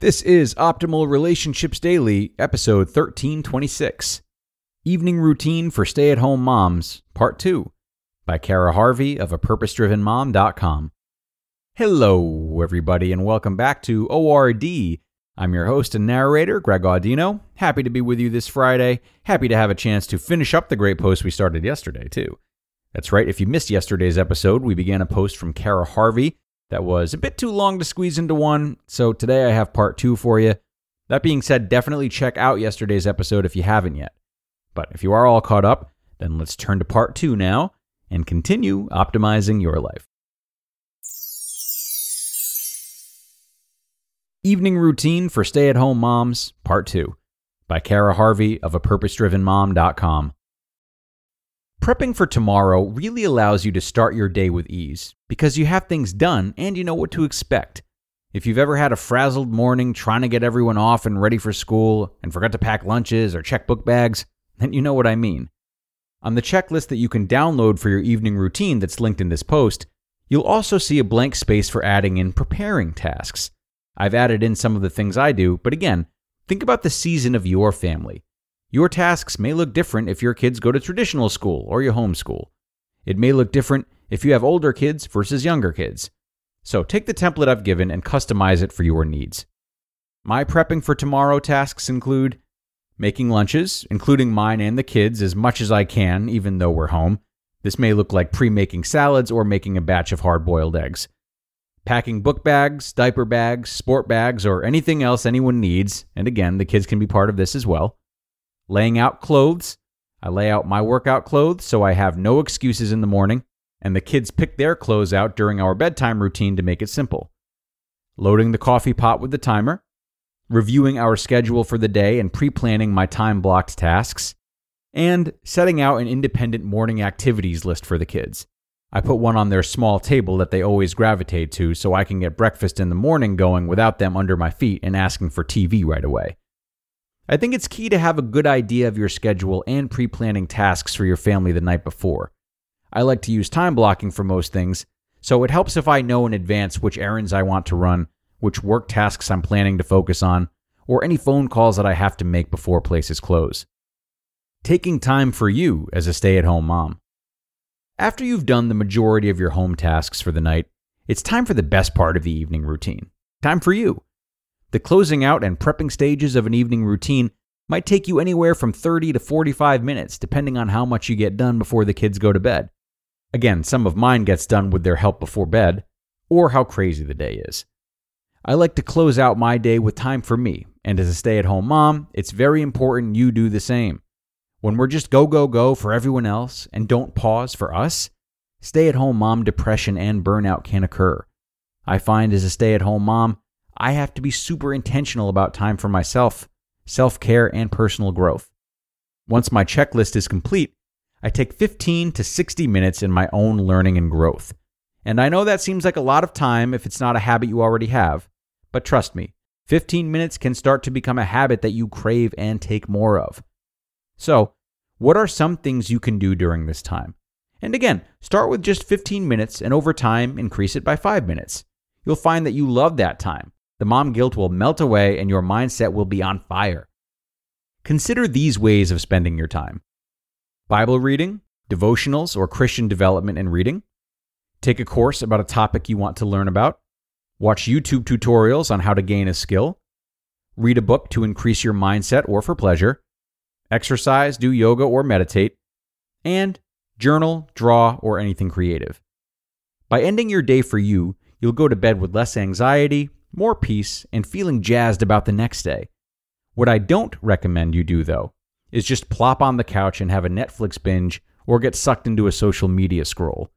This is Optimal Relationships Daily, episode 1326 Evening Routine for Stay at Home Moms, Part 2, by Cara Harvey of a purposedrivenmom.com. Hello, everybody, and welcome back to ORD. I'm your host and narrator, Greg Audino. Happy to be with you this Friday. Happy to have a chance to finish up the great post we started yesterday, too. That's right, if you missed yesterday's episode, we began a post from Cara Harvey that was a bit too long to squeeze into one, so today I have part two for you. That being said, definitely check out yesterday's episode if you haven't yet. But if you are all caught up, then let's turn to part two now and continue optimizing your life. Evening Routine for Stay at Home Moms, Part 2, by Cara Harvey of a purposedrivenmom.com. Prepping for tomorrow really allows you to start your day with ease because you have things done and you know what to expect. If you've ever had a frazzled morning trying to get everyone off and ready for school and forgot to pack lunches or checkbook bags, then you know what I mean. On the checklist that you can download for your evening routine that's linked in this post, you'll also see a blank space for adding in preparing tasks. I've added in some of the things I do, but again, think about the season of your family. Your tasks may look different if your kids go to traditional school or you homeschool. It may look different if you have older kids versus younger kids. So take the template I've given and customize it for your needs. My prepping for tomorrow tasks include making lunches, including mine and the kids, as much as I can, even though we're home. This may look like pre making salads or making a batch of hard boiled eggs. Packing book bags, diaper bags, sport bags, or anything else anyone needs, and again, the kids can be part of this as well. Laying out clothes. I lay out my workout clothes so I have no excuses in the morning, and the kids pick their clothes out during our bedtime routine to make it simple. Loading the coffee pot with the timer, reviewing our schedule for the day and pre planning my time blocked tasks, and setting out an independent morning activities list for the kids. I put one on their small table that they always gravitate to so I can get breakfast in the morning going without them under my feet and asking for TV right away. I think it's key to have a good idea of your schedule and pre planning tasks for your family the night before. I like to use time blocking for most things, so it helps if I know in advance which errands I want to run, which work tasks I'm planning to focus on, or any phone calls that I have to make before places close. Taking time for you as a stay at home mom. After you've done the majority of your home tasks for the night, it's time for the best part of the evening routine. Time for you. The closing out and prepping stages of an evening routine might take you anywhere from 30 to 45 minutes, depending on how much you get done before the kids go to bed. Again, some of mine gets done with their help before bed, or how crazy the day is. I like to close out my day with time for me, and as a stay at home mom, it's very important you do the same. When we're just go, go, go for everyone else and don't pause for us, stay at home mom depression and burnout can occur. I find as a stay at home mom, I have to be super intentional about time for myself, self care, and personal growth. Once my checklist is complete, I take 15 to 60 minutes in my own learning and growth. And I know that seems like a lot of time if it's not a habit you already have, but trust me, 15 minutes can start to become a habit that you crave and take more of. So, what are some things you can do during this time? And again, start with just 15 minutes and over time increase it by 5 minutes. You'll find that you love that time the mom guilt will melt away and your mindset will be on fire. Consider these ways of spending your time Bible reading, devotionals, or Christian development and reading. Take a course about a topic you want to learn about. Watch YouTube tutorials on how to gain a skill. Read a book to increase your mindset or for pleasure. Exercise, do yoga, or meditate. And journal, draw, or anything creative. By ending your day for you, you'll go to bed with less anxiety, more peace, and feeling jazzed about the next day. What I don't recommend you do, though, is just plop on the couch and have a Netflix binge or get sucked into a social media scroll.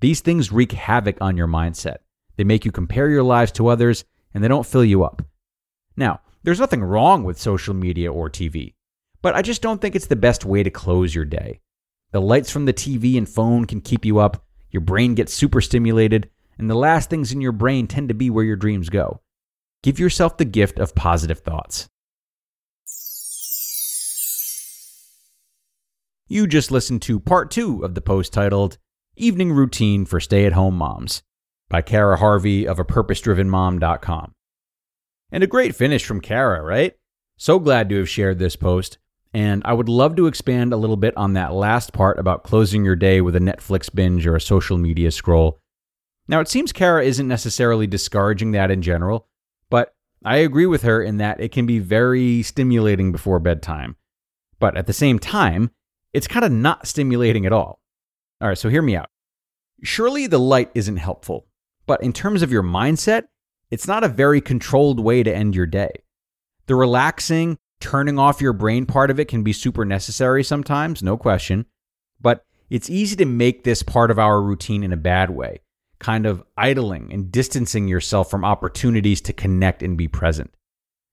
These things wreak havoc on your mindset. They make you compare your lives to others, and they don't fill you up. Now, there's nothing wrong with social media or TV, but I just don't think it's the best way to close your day. The lights from the TV and phone can keep you up, your brain gets super stimulated, and the last things in your brain tend to be where your dreams go. Give yourself the gift of positive thoughts. You just listened to part two of the post titled Evening Routine for Stay at Home Moms by Cara Harvey of a purposedrivenmom.com. And a great finish from Cara, right? So glad to have shared this post. And I would love to expand a little bit on that last part about closing your day with a Netflix binge or a social media scroll. Now, it seems Cara isn't necessarily discouraging that in general, but I agree with her in that it can be very stimulating before bedtime. But at the same time, it's kind of not stimulating at all. All right, so hear me out. Surely the light isn't helpful, but in terms of your mindset, it's not a very controlled way to end your day. The relaxing, turning off your brain part of it can be super necessary sometimes, no question, but it's easy to make this part of our routine in a bad way, kind of idling and distancing yourself from opportunities to connect and be present.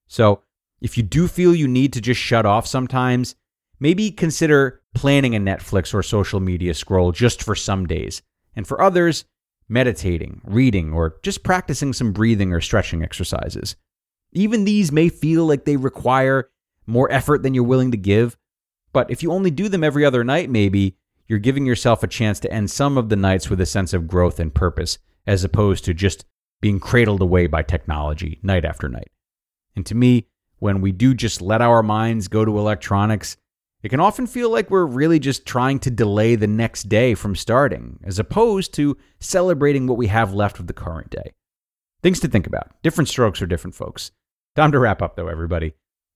So, if you do feel you need to just shut off sometimes, maybe consider planning a Netflix or social media scroll just for some days. And for others, meditating, reading, or just practicing some breathing or stretching exercises. Even these may feel like they require more effort than you're willing to give, but if you only do them every other night, maybe you're giving yourself a chance to end some of the nights with a sense of growth and purpose, as opposed to just being cradled away by technology night after night. And to me, when we do just let our minds go to electronics, it can often feel like we're really just trying to delay the next day from starting, as opposed to celebrating what we have left of the current day. Things to think about. Different strokes for different folks. Time to wrap up, though, everybody.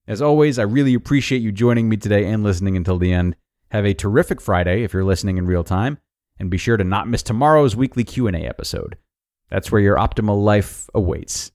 As always, I really appreciate you joining me today and listening until the end. Have a terrific Friday if you're listening in real time, and be sure to not miss tomorrow's weekly Q&A episode. That's where your optimal life awaits.